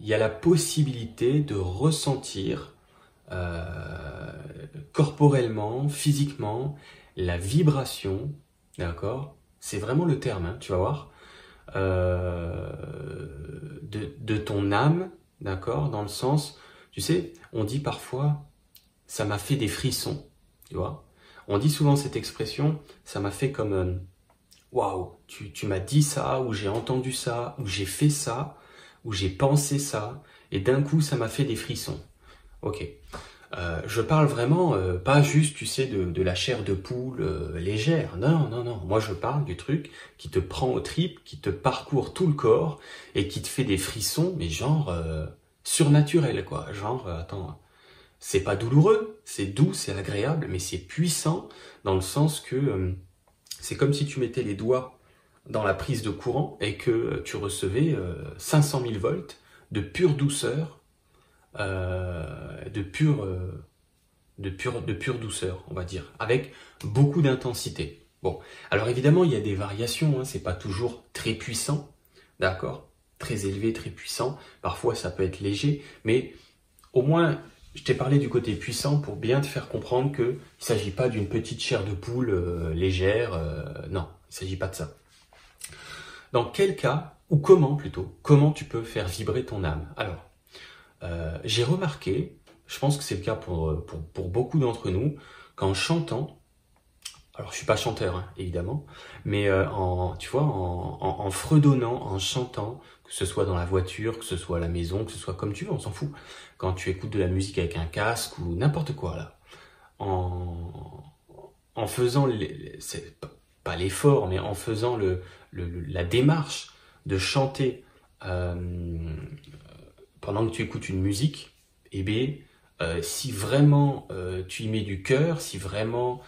il y a la possibilité de ressentir euh, corporellement, physiquement, la vibration, d'accord? C'est vraiment le terme, hein, tu vas voir, euh, de, de ton âme, d'accord? Dans le sens, tu sais, on dit parfois, ça m'a fait des frissons, tu vois? On dit souvent cette expression, ça m'a fait comme, euh, waouh, tu, tu m'as dit ça, ou j'ai entendu ça, ou j'ai fait ça, ou j'ai pensé ça, et d'un coup, ça m'a fait des frissons. Ok. Euh, je parle vraiment euh, pas juste, tu sais, de, la chair de poule euh, légère. Non, non, non. Moi, je parle du truc qui te prend au tripes, qui te parcourt tout le corps et qui te fait des frissons, mais genre surnaturel, quoi. Genre, attends, c'est pas douloureux, c'est doux, c'est agréable, mais c'est puissant dans le sens que c'est comme si tu mettais les doigts dans la prise de courant et que tu recevais 500 000 volts de pure douceur euh, de pure, euh, de pure, de pure douceur, on va dire, avec beaucoup d'intensité. Bon, alors évidemment, il y a des variations, hein, c'est pas toujours très puissant, d'accord? Très élevé, très puissant. Parfois, ça peut être léger, mais au moins, je t'ai parlé du côté puissant pour bien te faire comprendre que il s'agit pas d'une petite chair de poule euh, légère. non, il s'agit pas de ça. Dans quel cas, ou comment plutôt, comment tu peux faire vibrer ton âme? Alors, euh, j'ai remarqué, je pense que c'est le cas pour, pour, beaucoup d'entre nous, qu'en chantant, alors je suis pas chanteur hein, évidemment, mais euh, en tu vois en, fredonnant, en chantant, que ce soit dans la voiture, que ce soit à la maison, que ce soit comme tu veux, on s'en fout. Quand tu écoutes de la musique avec un casque ou n'importe quoi là, en, en faisant c'est l'effort, mais en faisant le, la démarche de chanter euh, pendant que tu écoutes une musique, eh bien, euh, si vraiment euh, tu y mets du cœur, si vraiment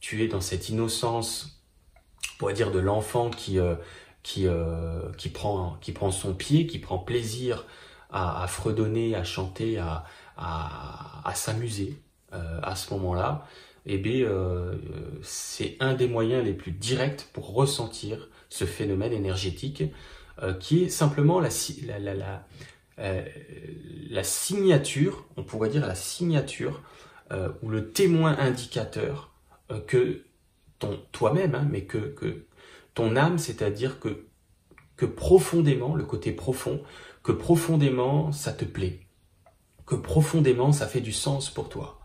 tu es dans cette innocence, on pourrait dire de l'enfant qui prend son pied, qui prend plaisir à, fredonner, à chanter, à s'amuser à ce moment-là, eh bien, c'est un des moyens les plus directs pour ressentir ce phénomène énergétique qui est simplement la, la, la, euh, la signature, on pourrait dire la signature, euh, ou le témoin indicateur euh, que ton toi-même, hein, mais que, que ton âme, c'est-à-dire que, que profondément, le côté profond, que profondément ça te plaît, que profondément ça fait du sens pour toi.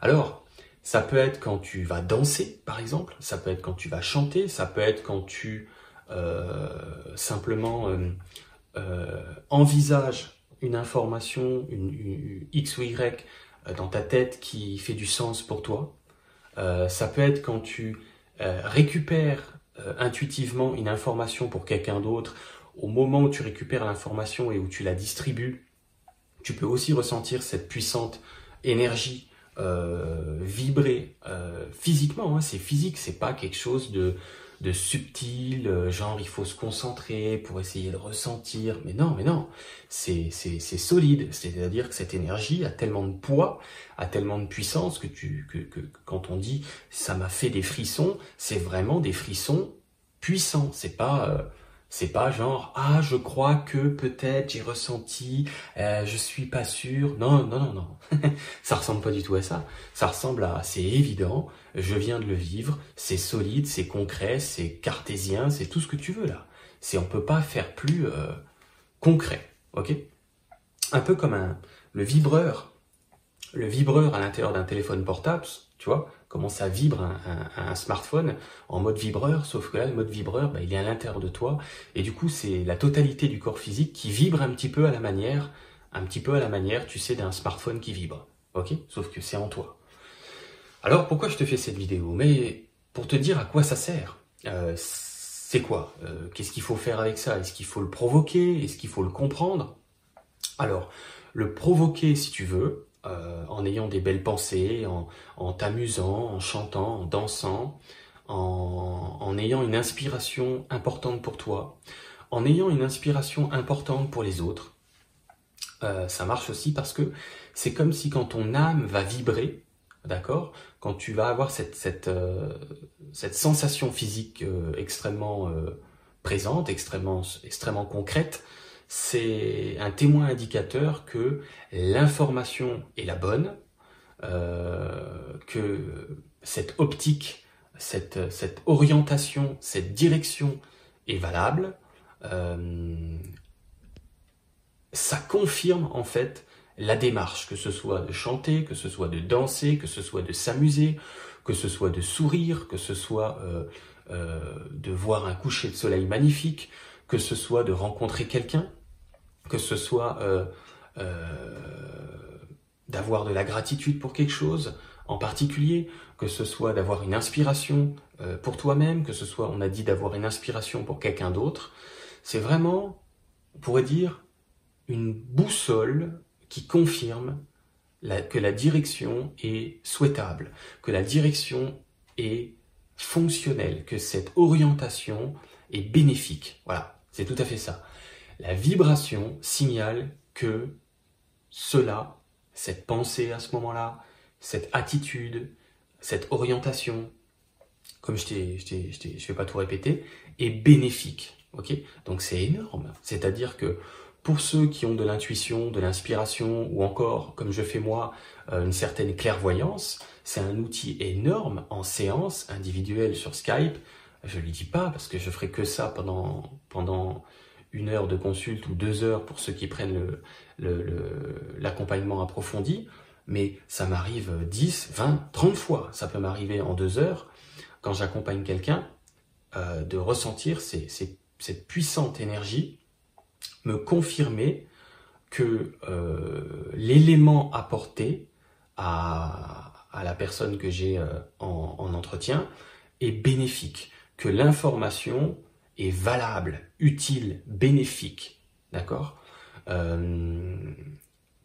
Alors, ça peut être quand tu vas danser, par exemple, ça peut être quand tu vas chanter, ça peut être quand tu euh, simplement euh, envisage une information, une, X ou Y euh, dans ta tête qui fait du sens pour toi. Euh, ça peut être quand tu récupères intuitivement une information pour quelqu'un d'autre. Au moment où tu récupères l'information et où tu la distribues, tu peux aussi ressentir cette puissante énergie vibrer physiquement. Hein. c'est physique, c'est pas quelque chose de de subtil, euh, genre il faut se concentrer pour essayer de ressentir. Mais non, mais non, c'est solide. C'est-à-dire que cette énergie a tellement de poids, a tellement de puissance que tu que, quand on dit ça m'a fait des frissons, c'est vraiment des frissons puissants. C'est pas euh, c'est pas genre ah je crois que peut-être j'ai ressenti, euh, je suis pas sûr. Non non non non, ça ressemble pas du tout à ça. Ça ressemble à c'est évident, je viens de le vivre, c'est solide, c'est concret, c'est cartésien, c'est tout ce que tu veux là. C'est on peut pas faire plus euh, concret, ok? Un peu comme un le vibreur, le vibreur à l'intérieur d'un téléphone portable, tu vois comment ça vibre un, smartphone en mode vibreur, sauf que là, le mode vibreur, bah, il est à l'intérieur de toi, et du coup, c'est la totalité du corps physique qui vibre un petit peu à la manière, tu sais, d'un smartphone qui vibre, ok? Sauf que c'est en toi. Alors, pourquoi je te fais cette vidéo? Mais pour te dire à quoi ça sert. Euh, c'est quoi? Euh, Qu'est-ce qu'il faut faire avec ça? Est-ce qu'il faut le provoquer? Est-ce qu'il faut le comprendre? Alors, le provoquer, si tu veux, euh, en ayant des belles pensées, en, t'amusant, en chantant, en dansant, en, ayant une inspiration importante pour toi, en ayant une inspiration importante pour les autres. Euh, ça marche aussi parce que c'est comme si quand ton âme va vibrer, d'accord, quand tu vas avoir cette, cette, euh, cette sensation physique extrêmement présente, extrêmement, extrêmement concrète, c'est un témoin indicateur que l'information est la bonne, euh, que cette optique, cette, orientation, cette direction est valable. Euh, ça confirme en fait la démarche, que ce soit de chanter, que ce soit de danser, que ce soit de s'amuser, que ce soit de sourire, que ce soit euh, de voir un coucher de soleil magnifique, que ce soit de rencontrer quelqu'un, que ce soit euh, d'avoir de la gratitude pour quelque chose en particulier, que ce soit d'avoir une inspiration pour toi-même, que ce soit, on a dit, d'avoir une inspiration pour quelqu'un d'autre. C'est vraiment, on pourrait dire, une boussole qui confirme que la direction est souhaitable, que la direction est fonctionnelle, que cette orientation est bénéfique. Voilà, c'est tout à fait ça. La vibration signale que cela, cette pensée à ce moment-là, cette attitude, cette orientation, comme je ne vais pas tout répéter, est bénéfique. Donc c'est énorme. C'est-à-dire que pour ceux qui ont de l'intuition, de l'inspiration ou encore, comme je fais moi, euh, une certaine clairvoyance, c'est un outil énorme en séance individuelle sur Skype. Je ne lui dis pas parce que je ferai que ça pendant une heure de consulte ou deux heures pour ceux qui prennent l'accompagnement approfondi, mais ça m'arrive 10, 20, 30 fois. Ça peut m'arriver en deux heures quand j'accompagne quelqu'un euh, de ressentir cette puissante énergie me confirmer que euh, l'élément apporté à, la personne que j'ai euh, en, entretien est bénéfique, que l'information est valable, utile, bénéfique. D'accord euh,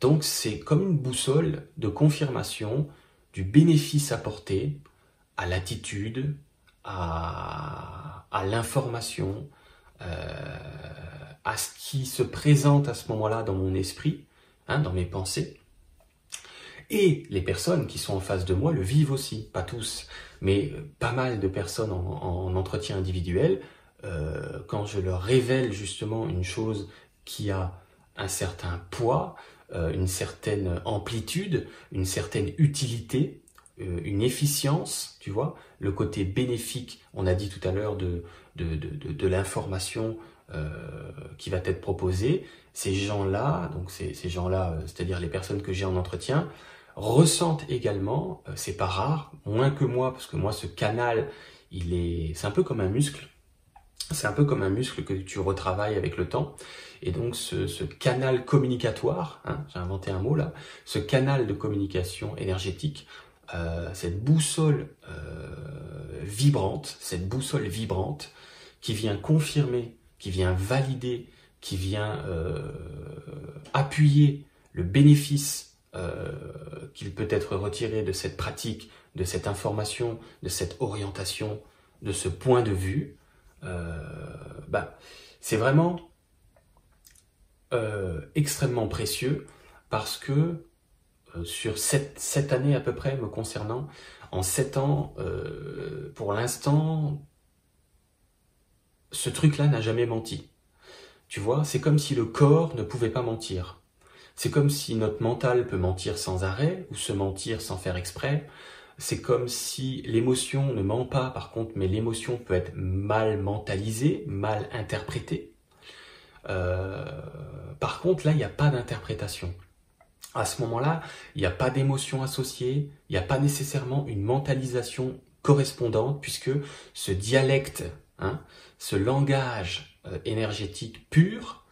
Donc c'est comme une boussole de confirmation du bénéfice apporté à l'attitude, à, l'information, euh, à ce qui se présente à ce moment-là dans mon esprit, hein, dans mes pensées. Et les personnes qui sont en face de moi le vivent aussi, pas tous, mais pas mal de personnes en, entretien individuel, euh, quand je leur révèle justement une chose qui a un certain poids, euh, une certaine amplitude, une certaine utilité, une efficience, tu vois, le côté bénéfique, on a dit tout à l'heure de, de, de, de l'information euh, qui va être proposé, ces gens-là, donc ces, ces gens-là, euh, c'est-à-dire les personnes que j'ai en entretien, ressentent également, euh, c'est pas rare, moins que moi, parce que moi ce canal, il est, c'est un peu comme un muscle, c'est un peu comme un muscle que tu retravailles avec le temps. Et donc ce, canal communicatoire, hein, j'ai inventé un mot là, ce canal de communication énergétique, euh, cette boussole euh, vibrante, cette boussole vibrante qui vient confirmer qui vient valider, qui vient euh, appuyer le bénéfice qu'il peut être retiré de cette pratique, de cette information, de cette orientation, de ce point de vue, bah, c'est vraiment extrêmement précieux parce que sur sept, sept, années à peu près me concernant, en sept ans, pour l'instant, ce truc-là n'a jamais menti. Tu vois, c'est comme si le corps ne pouvait pas mentir. C'est comme si notre mental peut mentir sans arrêt ou se mentir sans faire exprès. C'est comme si l'émotion ne ment pas, par contre, mais l'émotion peut être mal mentalisée, mal interprétée. Euh, par contre, là, il n'y a pas d'interprétation. À ce moment-là, il n'y a pas d'émotion associée, il n'y a pas nécessairement une mentalisation correspondante, puisque ce dialecte Hein, ce langage euh, énergétique pur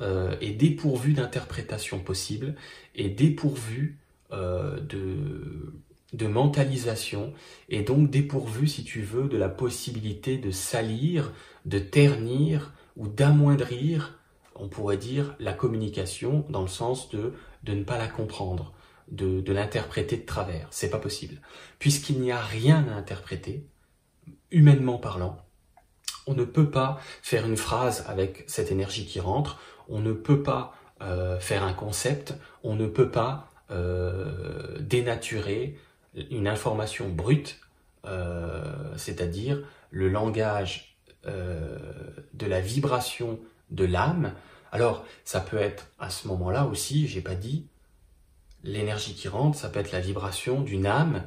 euh, est dépourvu d'interprétation possible, est dépourvu de, de mentalisation, et donc dépourvu, si tu veux, de la possibilité de salir, de ternir ou d'amoindrir, on pourrait dire, la communication dans le sens de, de ne pas la comprendre, de, l'interpréter de travers. C'est pas possible. Puisqu'il n'y a rien à interpréter, humainement parlant, on ne peut pas faire une phrase avec cette énergie qui rentre, on ne peut pas euh, faire un concept, on ne peut pas euh, dénaturer une information brute, euh, c'est-à-dire le langage de la vibration de l'âme Alors, ça peut être à ce moment-là aussi, j'ai pas dit, l'énergie qui rentre, ça peut être la vibration d'une âme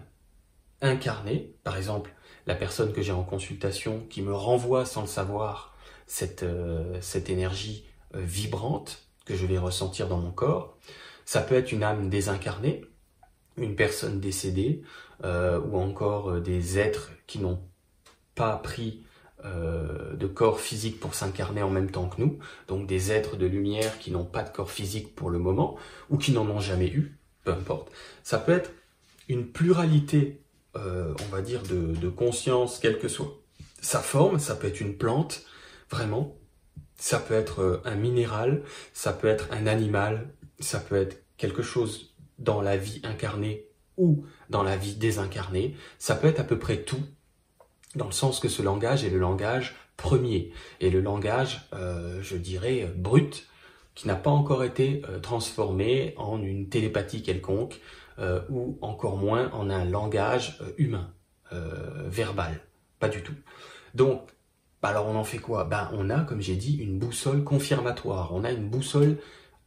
incarnée. Par exemple, la personne que j'ai en consultation qui me renvoie sans le savoir cette, euh, cette énergie euh, vibrante que je vais ressentir dans mon corps. Ça peut être une âme désincarnée, une personne décédée, euh, ou encore des êtres qui n'ont pas pris de corps physique pour s'incarner en même temps que nous, donc des êtres de lumière qui n'ont pas de corps physique pour le moment, ou qui n'en ont jamais eu, peu importe. Ça peut être une pluralité, on va dire, de, de conscience, quelle que soit sa forme, ça peut être une plante, vraiment, ça peut être euh, un minéral, ça peut être un animal, ça peut être quelque chose dans la vie incarnée ou dans la vie désincarnée, ça peut être à peu près tout, dans le sens que ce langage est le langage premier, et le langage, euh, je dirais, brut, qui n'a pas encore été euh, transformé en une télépathie quelconque, ou encore moins en un langage humain, verbal, pas du tout. Donc, alors on en fait quoi? Ben, On a, comme j'ai dit, une boussole confirmatoire, on a une boussole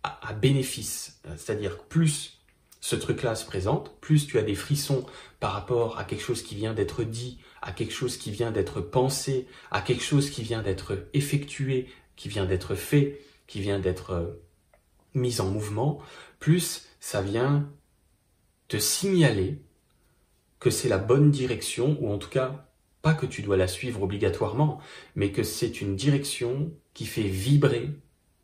à, bénéfice. C'est-à-dire plus ce truc-là se présente, plus tu as des frissons par rapport à quelque chose qui vient d'être dit, à quelque chose qui vient d'être pensé, à quelque chose qui vient d'être effectué, qui vient d'être fait, qui vient d'être euh, mis en mouvement, plus ça vient te signaler que c'est la bonne direction, ou en tout cas pas que tu dois la suivre obligatoirement, mais que c'est une direction qui fait vibrer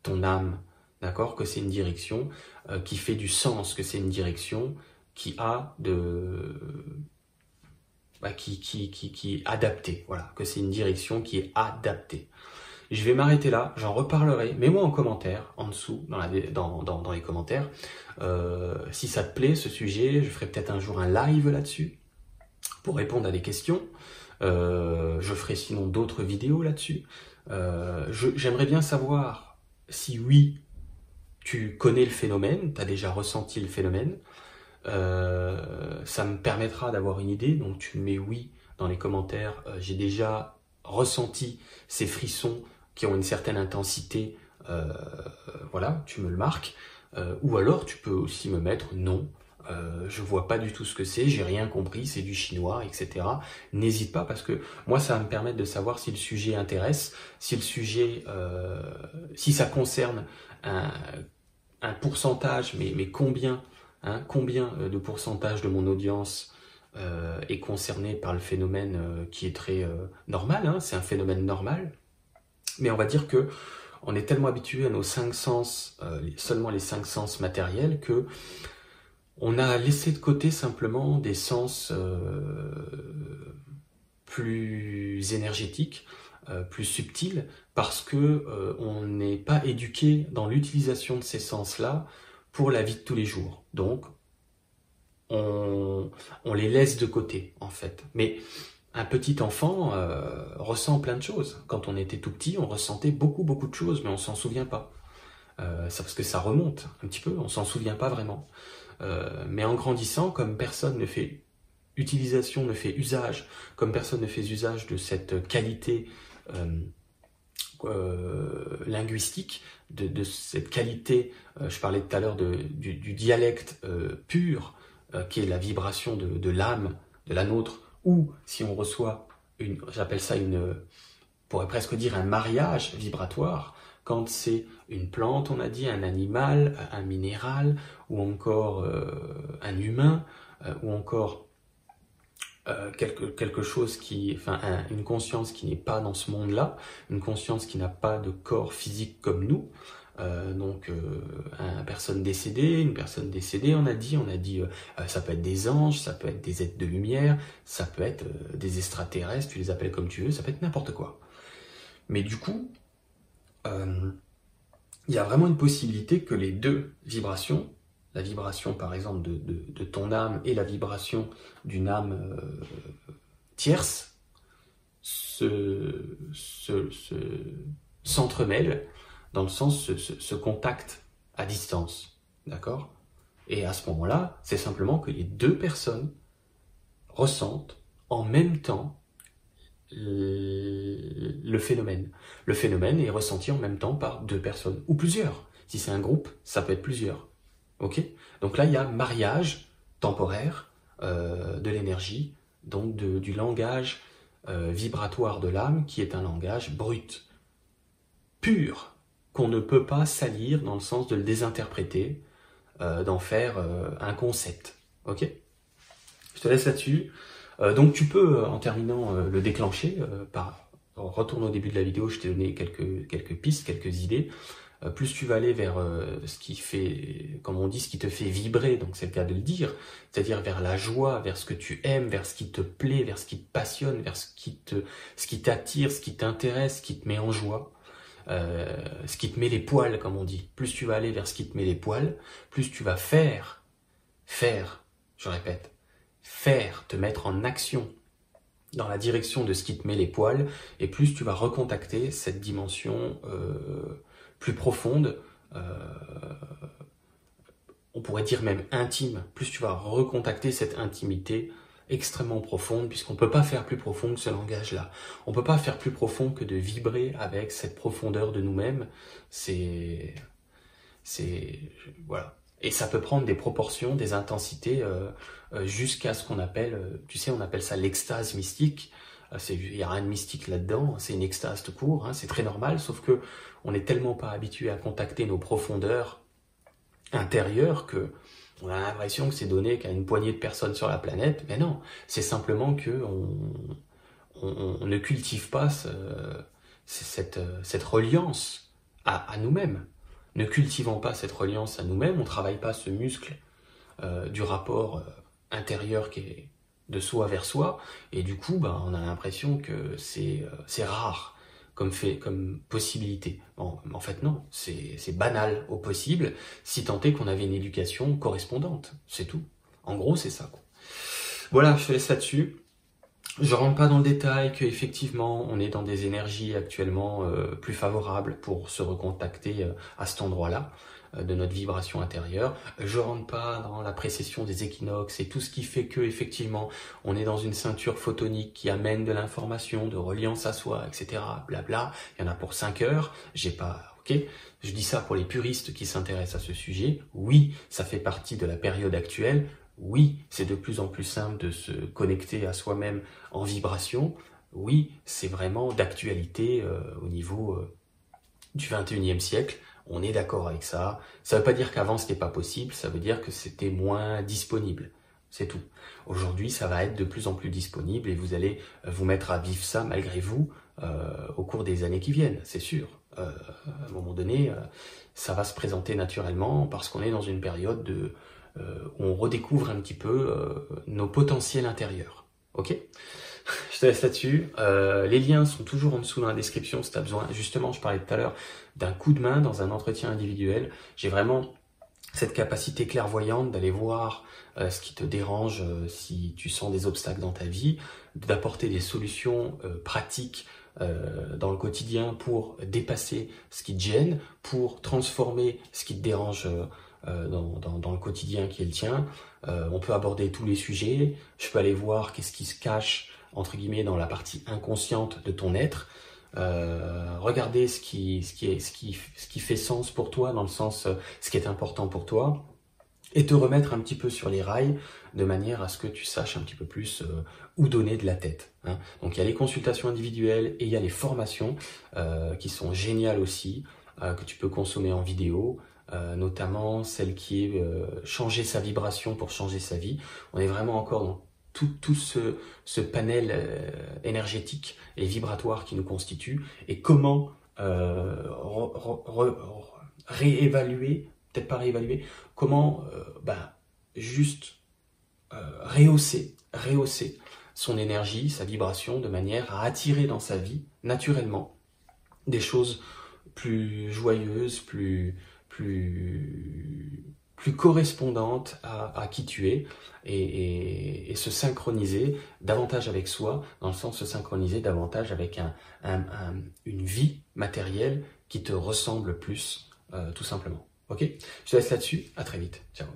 ton âme, d'accord? Que c'est une direction euh, qui fait du sens, que c'est une direction qui a de... Bah, qui, qui, qui, qui est adaptée, voilà, que c'est une direction qui est adaptée. Je vais m'arrêter là, j'en reparlerai. Mets-moi en commentaire, en dessous, dans, dans, dans, dans les commentaires, euh, si ça te plaît ce sujet. Je ferai peut-être un jour un live là-dessus pour répondre à des questions. Euh, je ferai sinon d'autres vidéos là-dessus. J'aimerais bien savoir si oui, tu connais le phénomène, tu as déjà ressenti le phénomène. Euh, ça me permettra d'avoir une idée, donc tu mets oui dans les commentaires. J'ai déjà ressenti ces frissons qui ont une certaine intensité. voilà, tu me le marques. ou alors tu peux aussi me mettre non. Euh, je vois pas du tout ce que c'est, j'ai rien compris, c'est du chinois, etc. N'hésite pas parce que moi ça va me permettre de savoir si le sujet intéresse, si le sujet, euh, si ça concerne un, pourcentage, mais, mais combien, hein, combien euh, de pourcentage de mon audience est concerné par le phénomène qui est très normal, hein, c'est un phénomène normal, mais on va dire que on est tellement habitué à nos cinq sens, seulement les cinq sens matériels, que on a laissé de côté simplement des sens euh, plus énergétiques, euh, plus subtils, parce que euh, on n'est pas éduqué dans l'utilisation de ces sens-là pour la vie de tous les jours. Donc, on, les laisse de côté, en fait. Mais un petit enfant ressent plein de choses. Quand on était tout petit, on ressentait beaucoup, beaucoup de choses, mais on s'en souvient pas. parce que ça remonte un petit peu, on s'en souvient pas vraiment. Euh, mais en grandissant, comme personne ne fait utilisation, ne fait usage, comme personne ne fait usage de cette qualité euh, euh, linguistique, de, cette qualité, je parlais tout à l'heure du, dialecte pur, qui est la vibration de, de l'âme, de la nôtre, ou si on reçoit j'appelle ça une, pourrait presque dire un mariage vibratoire, quand c'est une plante, on a dit, un animal, un minéral, ou encore euh, un humain, euh, ou encore euh, quelque, quelque chose qui, enfin, une conscience qui n'est pas dans ce monde-là, une conscience qui n'a pas de corps physique comme nous. donc, une personne décédée, une personne décédée, on a dit, on a dit, ça peut être des anges, ça peut être des êtres de lumière, ça peut être des extraterrestres, tu les appelles comme tu veux, ça peut être n'importe quoi. Mais du coup, euh, il y a vraiment une possibilité que les deux vibrations, la vibration par exemple de, ton âme et la vibration d'une âme euh, tierce, s'entremêlent dans le sens se, se, contactent à distance. D'accord? Et à ce moment-là, c'est simplement que les deux personnes ressentent en même temps le phénomène. Le phénomène est ressenti en même temps par deux personnes ou plusieurs. Si c'est un groupe, ça peut être plusieurs. Ok Donc là, il y a mariage temporaire euh, de l'énergie, donc du langage euh, vibratoire de l'âme, qui est un langage brut, pur, qu'on ne peut pas salir dans le sens de le désinterpréter, euh, d'en faire un concept. Ok Je te laisse là-dessus. donc tu peux, en terminant, le déclencher par retourne au début de la vidéo, je t'ai donné quelques, quelques pistes, quelques idées. Euh, plus tu vas aller vers euh, ce qui fait, comme on dit, ce qui te fait vibrer, donc c'est le cas de le dire, c'est-à-dire vers la joie, vers ce que tu aimes, vers ce qui te plaît, vers ce qui te passionne, vers ce qui t'attire, ce qui t'intéresse, ce qui te met en joie, euh, ce qui te met les poils, comme on dit. Plus tu vas aller vers ce qui te met les poils, plus tu vas faire, faire, je répète, faire, te mettre en action dans la direction de ce qui te met les poils, et plus tu vas recontacter cette dimension euh, plus profonde, euh, on pourrait dire même intime, plus tu vas recontacter cette intimité extrêmement profonde, puisqu'on ne peut pas faire plus profond que ce langage-là. On ne peut pas faire plus profond que de vibrer avec cette profondeur de nous-mêmes. C'est... C'est... Voilà. Et ça peut prendre des proportions, des intensités, euh, euh, jusqu'à ce qu'on appelle, tu sais, on appelle ça l'extase mystique. Il n'y a rien de mystique là-dedans, c'est une extase tout court, hein, c'est très normal, sauf que on n'est tellement pas habitué à contacter nos profondeurs intérieures que on a l'impression que c'est donné qu'à une poignée de personnes sur la planète, mais non, c'est simplement que on, ne cultive pas cette, cette reliance à, nous-mêmes. Ne cultivons pas cette reliance à nous-mêmes, on ne travaille pas ce muscle euh, du rapport euh, intérieur qui est de soi vers soi, et du coup, ben, on a l'impression que c'est euh, rare comme fait, comme possibilité. en fait, non, c'est banal au possible, si tant est qu'on avait une éducation correspondante. C'est tout. En gros, c'est ça. Voilà, je te laisse là-dessus. Je rentre pas dans le détail qu'effectivement, on est dans des énergies actuellement euh, plus favorables pour se recontacter euh, à cet endroit-là. Euh, de notre vibration intérieure. Je rentre pas dans la précession des équinoxes et tout ce qui fait que effectivement on est dans une ceinture photonique qui amène de l'information, de reliance à soi, etc. Blabla. Il y en a pour 5 heures. J'ai pas, ok. Je dis ça pour les puristes qui s'intéressent à ce sujet. Oui, ça fait partie de la période actuelle. Oui, c'est de plus en plus simple de se connecter à soi-même en vibration. Oui, c'est vraiment d'actualité euh, au niveau euh, du 21e siècle. On est d'accord avec ça. Ça ne veut pas dire qu'avant c'était pas possible, ça veut dire que c'était moins disponible. C'est tout. Aujourd'hui, ça va être de plus en plus disponible et vous allez euh, vous mettre à vivre ça malgré vous euh, au cours des années qui viennent, c'est sûr. Euh, à un moment donné, ça va se présenter naturellement parce qu'on est dans une période de, où on redécouvre un petit peu nos potentiels intérieurs. Ok? je te laisse là-dessus. Euh, les liens sont toujours en dessous dans la description si tu as besoin. Justement, je parlais tout à l'heure d'un coup de main dans un entretien individuel. J'ai vraiment cette capacité clairvoyante d'aller voir euh, ce qui te dérange euh, si tu sens des obstacles dans ta vie, d'apporter des solutions pratiques dans le quotidien pour dépasser ce qui te gêne, pour transformer ce qui te dérange dans, le quotidien qui est le tien. on peut aborder tous les sujets. Je peux aller voir qu'est-ce qui se cache entre guillemets dans la partie inconsciente de ton être. Euh, regarder ce qui, ce, qui est, ce, qui, ce qui fait sens pour toi, dans le sens euh, ce qui est important pour toi, et te remettre un petit peu sur les rails de manière à ce que tu saches un petit peu plus euh, où donner de la tête. Hein. Donc il y a les consultations individuelles et il y a les formations qui sont géniales aussi, que tu peux consommer en vidéo. notamment celle qui est changer sa vibration pour changer sa vie. On est vraiment encore dans tout, ce, panel euh, énergétique et vibratoire qui nous constitue et comment euh, réévaluer, peut-être pas réévaluer, comment euh, bah, juste rehausser, rehausser son énergie, sa vibration, de manière à attirer dans sa vie, naturellement, des choses plus joyeuses, plus, plus, plus correspondante à, qui tu es et, se synchroniser davantage avec soi, dans le sens de se synchroniser davantage avec une vie matérielle qui te ressemble plus, euh, tout simplement. Ok? Je te laisse là-dessus, à très vite. Ciao.